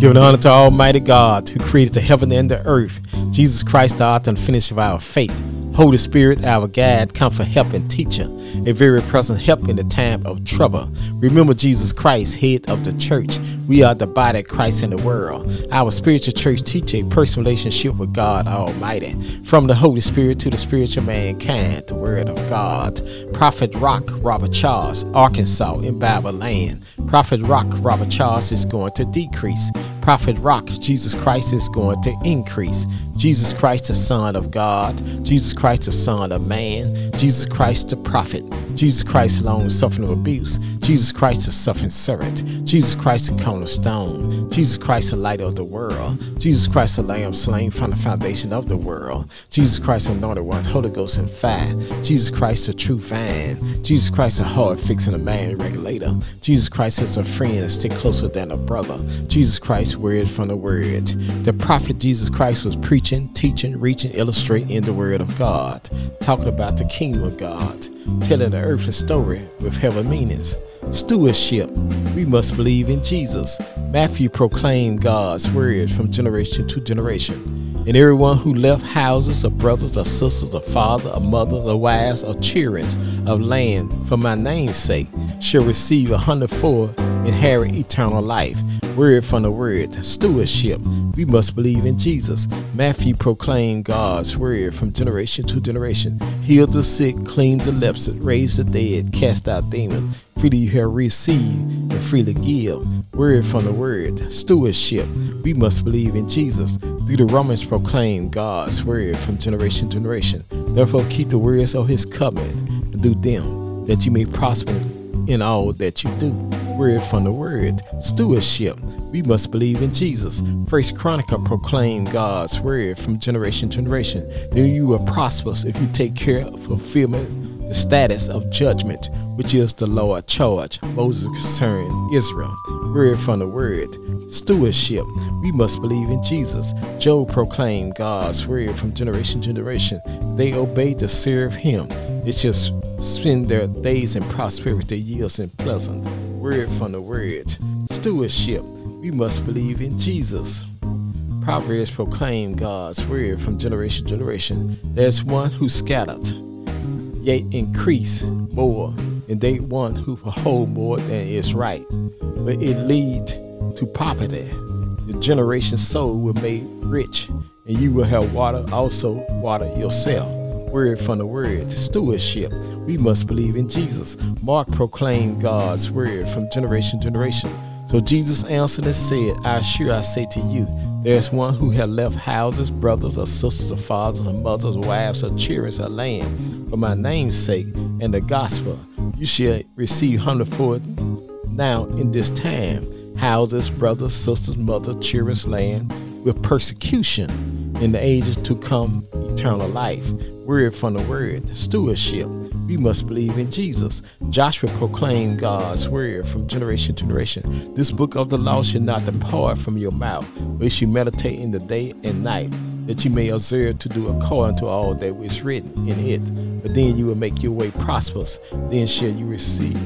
Giving honor to Almighty God who created the heaven and the earth. Jesus Christ, the author and finisher of our faith. Holy Spirit, our guide, comfort, help, and teacher, a very present help in the time of trouble. Remember Jesus Christ, head of the church. We are the body of Christ in the world. Our spiritual church teach a personal relationship with God Almighty. From the Holy Spirit to the spiritual mankind, the Word of God. Prophet Rock, Robert Charles, Arkansas, in Bible land. Prophet Rock, Robert Charles is going to decrease. Prophet Rock, Jesus Christ is going to increase. Jesus Christ, the Son of God. Jesus Christ, the Son of Man. Jesus Christ, the Prophet. Jesus Christ, long suffering of abuse. Jesus Christ, the suffering servant. Jesus Christ, the cornerstone. Jesus Christ, the light of the world. Jesus Christ, the Lamb slain from the foundation of the world. Jesus Christ, anointed one, Holy Ghost and fire. Jesus Christ, the true vine. Jesus Christ, the heart fixing a man regulator. Jesus Christ is a friend stick closer than a brother. Jesus Christ, word from the word. The prophet Jesus Christ was preaching, teaching, reaching, illustrating in the word of God, talking about the kingdom of God, telling the earthly story with heaven meanings. Stewardship. We must believe in Jesus. Matthew proclaimed God's word from generation to generation. And everyone who left houses or brothers or sisters or father or mother or wives or children of land for my name's sake shall receive a hundredfold inherit eternal life. Word from the word, stewardship. We must believe in Jesus. Matthew proclaimed God's word from generation to generation. Heal the sick, clean the lepers, raise the dead, cast out demons. Freely you have received and freely give. Word from the word, stewardship. We must believe in Jesus. Through the Romans proclaim God's word from generation to generation. Therefore keep the words of his covenant and do them, that you may prosper in all that you do. Word from the word, stewardship. We must believe in Jesus. First Chronicle proclaimed God's word from generation to generation. Then you will prosper if you take care of fulfillment the status of judgment, which is the Lord charge Moses concerning Israel. Word from the word, stewardship. We must believe in Jesus. Job proclaimed God's word from generation to generation. They obeyed to serve Him. It's just spend their days in prosperity, years in pleasant. Word from the word, stewardship. We must believe in Jesus. Proverbs proclaim God's word from generation to generation. There's one who scattered yet increase more, and they one who hold more than is right. But it lead to poverty. The generation soul will make rich, and you will have water also water yourself. Word from the word, stewardship. We must believe in Jesus. Mark proclaimed God's word from generation to generation. So Jesus answered and said, I assure I say to you, there's one who has left houses, brothers or sisters or fathers or mothers, wives or children or land for my name's sake and the gospel. You shall receive hundredfold now in this time. Houses, brothers, sisters, mothers, children's land with persecution in the ages to come eternal life. Word from the word, stewardship. We must believe in Jesus. Joshua proclaimed God's word from generation to generation. This book of the law should not depart from your mouth, but you meditate in the day and night, that you may observe to do according to all that is written in it. But then you will make your way prosperous. Then shall you receive,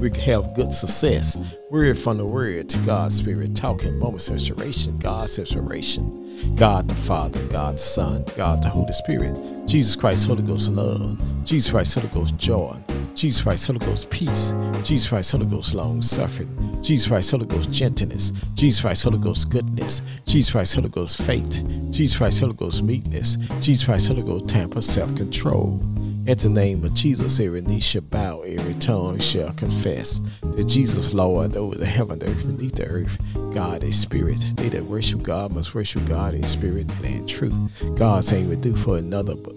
we have good success. Word from the word to God's Spirit, talking moments of inspiration, God's inspiration. God the Father, God the Son, God the Holy Spirit, Jesus Christ, Holy Ghost love, Jesus Christ, Holy Ghost joy, Jesus Christ, Holy Ghost peace, Jesus Christ, Holy Ghost long suffering, Jesus Christ, Holy Ghost gentleness, Jesus Christ, Holy Ghost goodness, Jesus Christ, Holy Ghost faith, Jesus Christ, Holy Ghost meekness, Jesus Christ, Holy Ghost temper, self control. At the name of Jesus, every knee shall bow, every tongue shall confess that Jesus Lord over the heaven, the earth, beneath the earth. God is spirit. They that worship God must worship God in spirit and in truth. God's ain't would do for another, but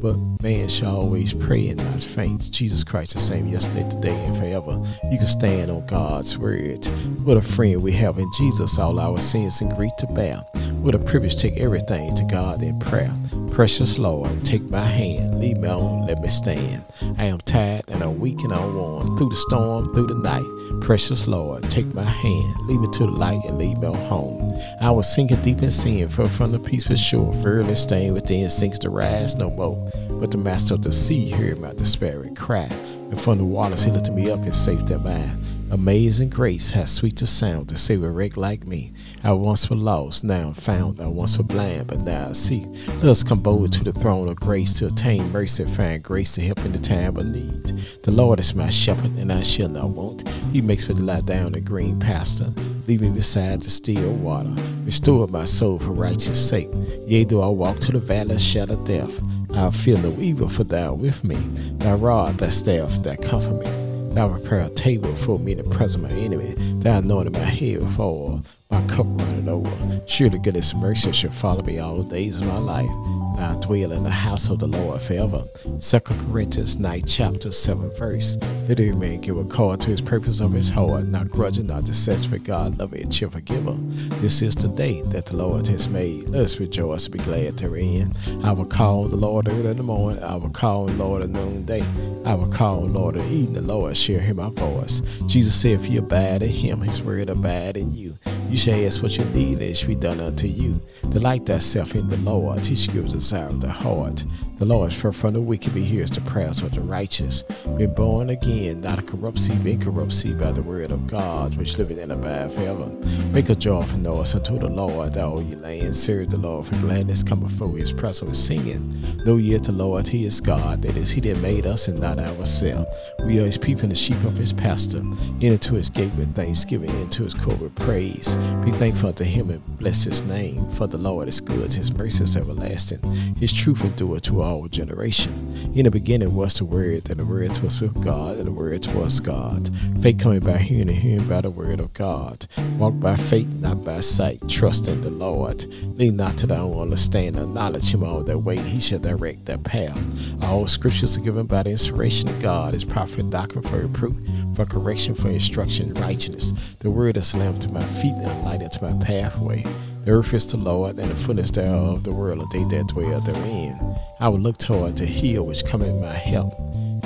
but man shall always pray and not faint. Jesus Christ the same yesterday, today, and forever. You can stand on God's word. What a friend we have in Jesus, all our sins and grief to bear. What a privilege to take everything to God in prayer. Precious Lord, take my hand, lead me on, let me stand. I am tired and I'm weak and I'm worn through the storm, through the night. Precious Lord, take my hand, lead me to the light and lead me home. I was sinking deep in sin, far from the peaceful shore, verily staying within sinks to rise no more. But the master of the sea heard my despairing cry, and from the waters he lifted me up and saved that man. Amazing grace has sweet to sound to save a wreck like me. I once was lost, now I'm found. I once was blind, but now I see. Let us come bold to the throne of grace to attain mercy and find grace to help in the time of need. The Lord is my shepherd, and I shall not want. He makes me to lie down in green pasture. Lead me beside the still water. Restore my soul for righteous sake. Yea, do I walk to the valley of shadow death. I'll feel no evil, for thou with me. Thy rod, thy staff, that comfort me. Thou prepare a table for me in the presence of my enemy. Thou anointed my head with oil. My cup runneth over. Surely goodness and mercy shall follow me all the days of my life. And I dwell in the house of the Lord forever. 2 Corinthians 9, chapter 7, verse. Let every man give a call to his purpose of his heart, not grudging, not deceitful, God, loving, and cheerful giver. This is the day that the Lord has made. Let us rejoice and be glad therein. I will call the Lord early in the morning. I will call the Lord at noonday. I will call the Lord at evening. The Lord shall hear my voice. Jesus said, If you abide in him, his word abide in you. You ask what you need, it shall be done unto you. Delight thyself in the Lord. Teach you the desire of the heart. The Lord is far from the wicked, but hears the prayers of the righteous. Been born again, not a corrupt seed, but incorrupt seed by the word of God, which liveth in abide forever. Make a joy joyful noise unto the Lord, all ye land. Serve the Lord for gladness, come before his presence with singing. Know ye the Lord, he is God, that is, he that made us and not ourselves. We are his people and the sheep of his pasture. Into his gate with thanksgiving, into his court with praise. Be thankful unto him and bless his name, for the Lord is good, his mercy is everlasting, his truth endureth to all generation. In the beginning was the Word, and the Word was with God, and the Word was God. Faith coming by hearing, and hearing by the Word of God. Walk by faith, not by sight. Trust in the Lord. Lean not to thy own understanding. Knowledge him all that way. He shall direct their path. All scriptures are given by the inspiration of God. His prophet doctrine for reproof, for correction, for instruction, in righteousness. The word is a lamp to my feet and a light unto my pathway. The earth is the Lord, and the fullness thereof, of the world of they that dwell therein. I will look toward the hill which cometh my help.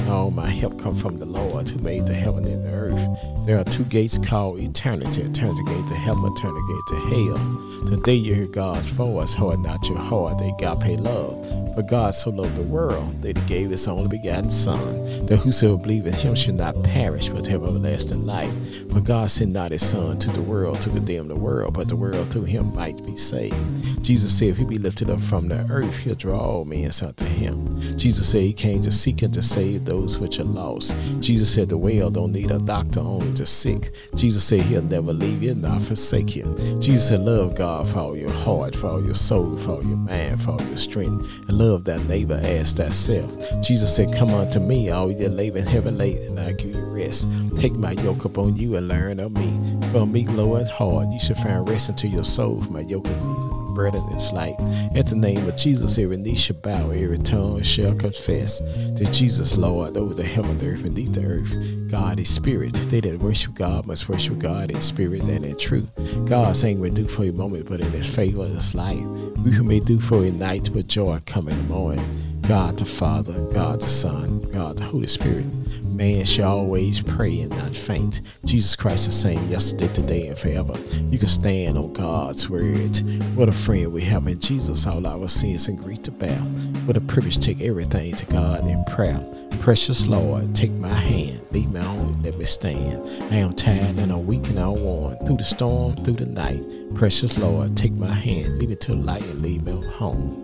All my help come from the Lord who made the heaven and the earth. There are two gates called eternity, eternity gate to heaven, eternity gate to hell. Today you hear God's voice, hold not your heart, they got pay love. For God so loved the world that he gave his only begotten Son, that whosoever believe in him should not perish but have everlasting life. For God sent not his Son to the world to condemn the world, but the world through him might be saved. Jesus said, If he be lifted up from the earth, he'll draw all men unto him. Jesus said he came to seek and to save those which are lost. Jesus said the well don't need a doctor, only the sick. Jesus said he'll never leave you, nor forsake you. Jesus said, Love God for all your heart, for all your soul, for all your mind, for all your strength, and love thy neighbor as thyself. Jesus said, Come unto me, all ye labor and heavy and I'll give you rest. Take my yoke upon you and learn of me. For me, low and hard, you shall find rest unto your soul, for my yoke is easy burden is light. At the name of Jesus, every knee shall bow, every tongue shall confess that Jesus, Lord, over the heaven, the earth, and the earth. God is spirit. They that worship God must worship God in spirit and in truth. God saying we do for a moment, but in his favor is light. We may do for a night, but joy come in the morning. God the Father, God the Son, God the Holy Spirit. Man shall always pray and not faint. Jesus Christ the same yesterday, today, and forever. You can stand on God's word. What a friend we have in Jesus, all our sins and grief to bear. What a privilege to take everything to God in prayer. Precious Lord, take my hand, lead me on, let me stand. I am tired and I'm weak and I'm worn. Through the storm, through the night. Precious Lord, take my hand, lead me to light and lead me home.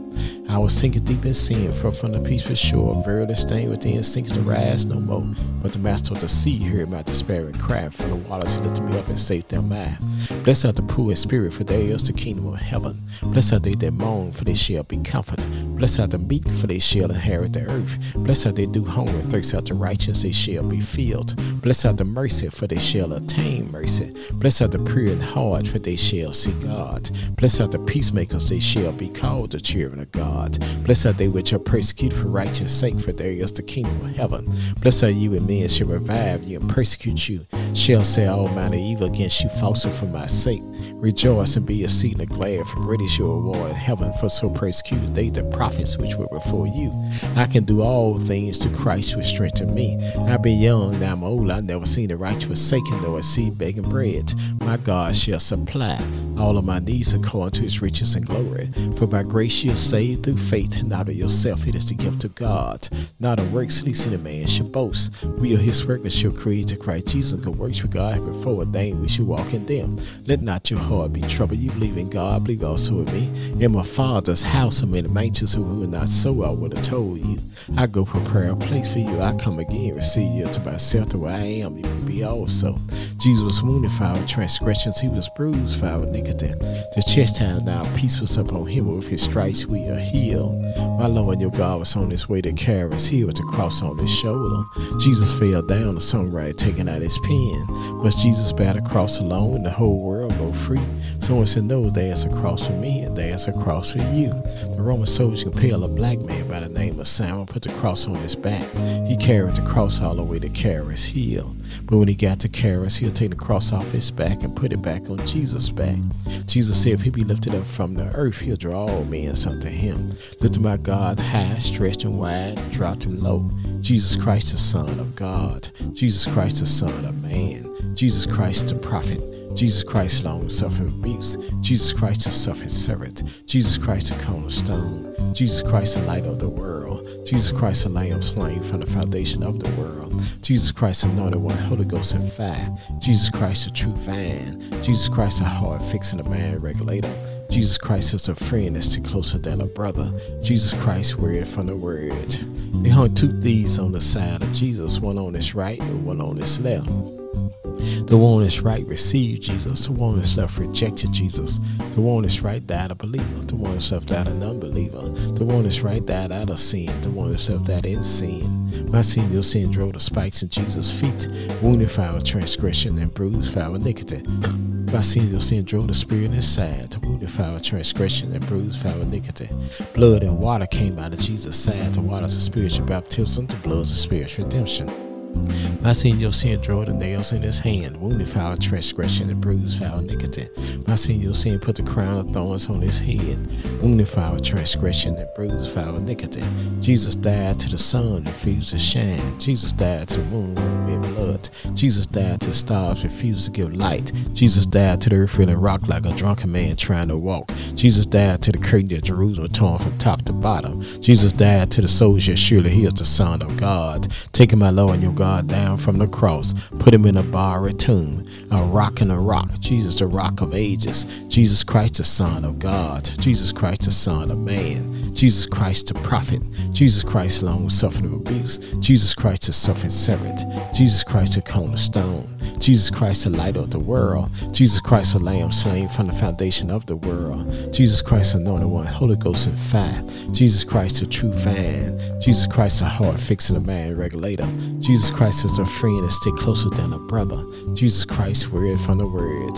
I was sinking deep in sin, far from the peaceful shore. Verily staying within sinks to rise no more. But the master of the sea heard my despairing cry. From the waters lifted me up and saved them mine. Blessed are the poor in spirit, for theirs the kingdom of heaven. Blessed are they that mourn, for they shall be comforted. Blessed are the meek, for they shall inherit the earth. Blessed are they do hunger and thirst after righteousness, they shall be filled. Blessed are the mercy, for they shall attain mercy. Blessed are the pure in heart, for they shall see God. Blessed are the peacemakers, they shall be called the children of God. Blessed are they which are persecuted for righteous sake, for there is the kingdom of heaven. Blessed are you, and me, men shall revive you and persecute you, shall say all manner evil against you falsely for my sake. Rejoice and be exceedingly glad, for great is your reward in heaven, for so persecuted they the prophets which were before you. I can do all things to Christ which strengthen me. I've been young, now I'm old, I've never seen the righteous forsaken, though I see begging bread. My God shall supply all of my needs according to his riches and glory. For by grace you're saved through faith, not of yourself. It is the gift of God, not of works, least a man should boast. We are his work that shall create to Christ Jesus. Good works for God have before ordained we should walk in them. Let not your heart be troubled. You believe in God, believe also in me. In my Father's house are many mansions who were not so, I would have told you. I go prepare a place for you. I come again, receive you to myself to where I am. You will be also. Jesus was wounded for our transgressions. He was bruised for our iniquity. The chastisement our peace was upon him. With his stripes we are healed. My Lord, your God was on his way to Caris here with the cross on his shoulder. Jesus fell down, the songwriter taking out his pen. But Jesus bare the cross alone, and the whole world go free. Someone said, No, there's a cross for me, and there's a cross for you. The Roman soldier compelled a black man by the name of Simon, put the cross on his back. He carried the cross all the way to Caris Hill. But when he got to Caris, he'll take the cross off his back and put it back on Jesus' back. Jesus said, If he be lifted up from the earth, he'll draw all men unto him. Lifted my God high, stretched and wide, dropped him low. Jesus Christ, the Son of God. Jesus Christ, the Son of Man. Jesus Christ, the prophet. Jesus Christ, long suffering abuse. Jesus Christ, the suffering servant. Jesus Christ, the cornerstone. Jesus Christ, the light of the world. Jesus Christ, the lamb slain from the foundation of the world. Jesus Christ, anointed one, Holy Ghost and fire. Jesus Christ, the true vine. Jesus Christ, the heart fixing the man regulator. Jesus Christ is a friend that's stick closer than a brother. Jesus Christ, word from the word. They hung two thieves on the side of Jesus, one on his right and one on his left. The one on his right received Jesus. The one on his left rejected Jesus. The one on his right died a believer. The one on his left died an unbeliever. The one on his right died out of sin. The one on his left died in sin. My sin, your sin drove the spikes in Jesus' feet. Wounded for transgression and bruised for our. My sin, your sin drove the spirit inside. To wounded for our transgression and bruised for our iniquity. Blood and water came out of Jesus' side. The water a spiritual baptism. The blood a spiritual redemption. My senior sin drove the nails in his hand, wounded for our transgression and bruised our iniquity. My senior sin put the crown of thorns on his head, wounded for our transgression and bruised our iniquity. Jesus died to the sun, refused to shine. Jesus died to the moon, with blood. Jesus died to the stars, refused to give light. Jesus died to the earth feeling rock like a drunken man trying to walk. Jesus died to the curtain of Jerusalem torn from top to bottom. Jesus died to the soldier, surely he is the Son of God. Taking my Lord and your God down from the cross, put him in a borrowed tomb, a rock in a rock. Jesus, the rock of ages. Jesus Christ, the Son of God. Jesus Christ, the Son of man. Jesus Christ, the prophet. Jesus Christ, long suffering abuse. Jesus Christ, the suffering servant. Jesus Christ, the cornerstone. Jesus Christ, the light of the world. Jesus Christ, the lamb slain from the foundation of the world. Jesus Christ, anointed one, Holy Ghost and fire. Jesus Christ, the true vine. Jesus Christ, the heart fixing the man regulator. Jesus Christ is a friend and stick closer than a brother. Jesus Christ, word from the word.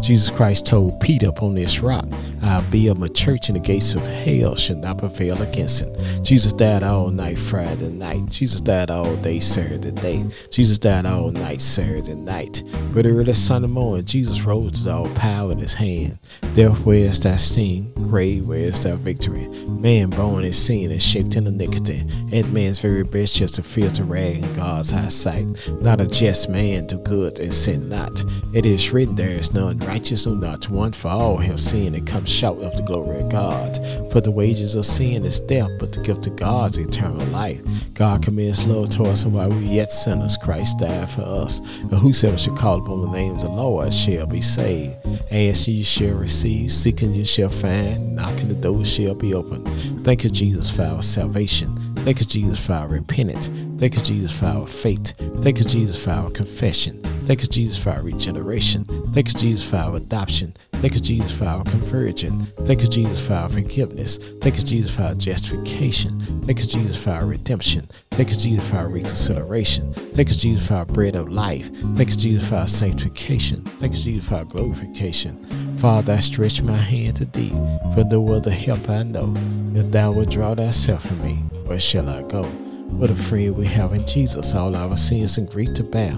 Jesus Christ told Peter upon this rock, I'll build my church and the gates of hell shall not prevail against it. Jesus died all night Friday night. Jesus died all day Saturday day. Jesus died all night Saturday night. But the early Sunday morning, Jesus rose with all power in his hand. Death, where is that sting? Grave, where is that victory? Man born in sin and shaped in iniquity. And man's very best just to feel to rag in God's eyesight. Not a just man do good and sin not. It is written there is none righteous, no not one for all have sinned and come short of the glory of God. For the wages of sin is death, but the gift of God is eternal life. God commends love to us, and while we yet sinners, Christ died for us. And whosoever shall call upon the name of the Lord shall be saved. Ask you shall receive, seeking you shall find, knocking the door shall be open. Thank you, Jesus, for our salvation. Thank you, Jesus, for our repentance. Thank you, Jesus, for our faith. Thank you, Jesus, for our confession. Thank you, Jesus, for our regeneration. Thank you, Jesus, for our adoption. Thank you, Jesus, for our conversion. Thank you, Jesus, for our forgiveness. Thank you, Jesus, for our justification. Thank you, Jesus, for our redemption. Thank you, Jesus, for our reconciliation. Thank you, Jesus, for our bread of life. Thank you, Jesus, for our sanctification. Thank you, Jesus, for our glorification. Father, I stretch my hand to thee, for the no other help I know. If thou wilt draw thyself from me, where shall I go? What a friend we have in Jesus, all our sins and grief to bear.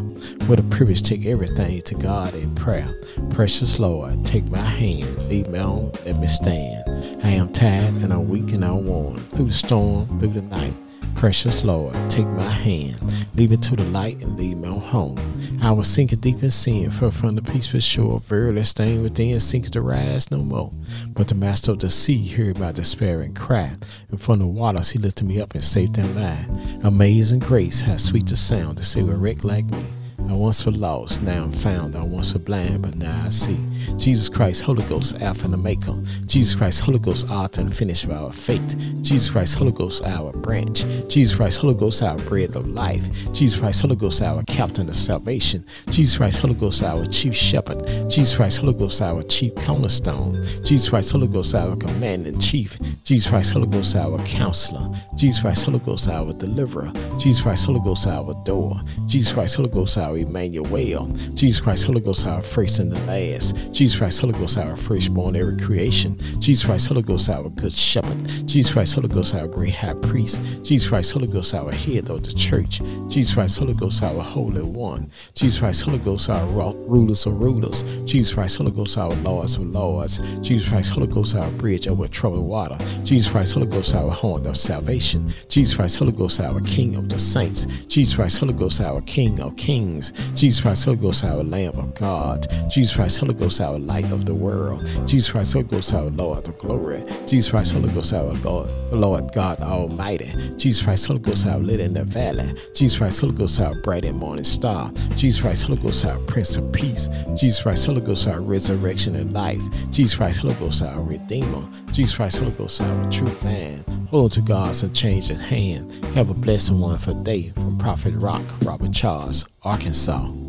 What a privilege to take everything to God in prayer. Precious Lord, take my hand, lead me on, let me stand. I am tired and I'm weak and I'm worn. Through the storm, through the night, Precious Lord, take my hand, lead me to the light and lead me home. I was sinking deep in sin, far from the peaceful shore, verily staying within, sinking to rise no more. But the master of the sea heard my despairing cry, and from the waters he lifted me up and saved them mine. Amazing grace, how sweet the sound to save a wreck like me. I once was lost, now I'm found. I once was blind, but now I see. Jesus Christ, Holy Ghost, Alpha and Omega. Jesus Christ, Holy Ghost, author and finisher of our faith. Jesus Christ, Holy Ghost, our branch. Jesus Christ, Holy Ghost, our bread of life. Jesus Christ, Holy Ghost, our captain of salvation. Jesus Christ, Holy Ghost, our chief shepherd. Jesus Christ, Holy Ghost, our chief cornerstone. Jesus Christ, Holy Ghost, our commander in chief. Jesus Christ, Holy Ghost, our counselor. Jesus Christ, Holy Ghost, our deliverer. Jesus Christ, Holy Ghost, our door. Jesus Christ, Holy Ghost, our Emmanuel. Well. Jesus Christ, Holy Ghost, our first and the last. Jesus Christ, Holy Ghost, our firstborn, every creation. Jesus Christ, Holy Ghost, our good shepherd. Jesus Christ, Holy Ghost, our great high priest. Jesus Christ, Holy Ghost, our head of the church. Jesus Christ, Holy Ghost, our holy one. Jesus Christ, Holy Ghost, our rulers of rulers. Jesus Christ, Holy Ghost, our lords of lords. Jesus Christ, Holy Ghost, our bridge over troubled water. Jesus Christ, Holy Ghost, our horn of salvation. Jesus Christ, Holy Ghost, our King of the saints. Jesus Christ, Holy Ghost, our King of kings. Jesus Christ, Holy Ghost, our Lamb of God. Jesus Christ, Holy Ghost, our light of the world. Jesus Christ, Holy Ghost, our Lord of glory. Jesus Christ, Holy Ghost, our Lord, Lord God Almighty. Jesus Christ, Holy Ghost, our lit in the valley. Jesus Christ, Holy Ghost, our bright and morning star. Jesus Christ, Holy Ghost, our Prince of Peace. Jesus Christ, Holy Ghost, our resurrection and life. Jesus Christ, Holy Ghost, our Redeemer. Jesus Christ, Holy Ghost, our true fan. Hold to God's unchanging hand. Have a blessed one for day from Prophet Rock, Robert Charles, Arkansas.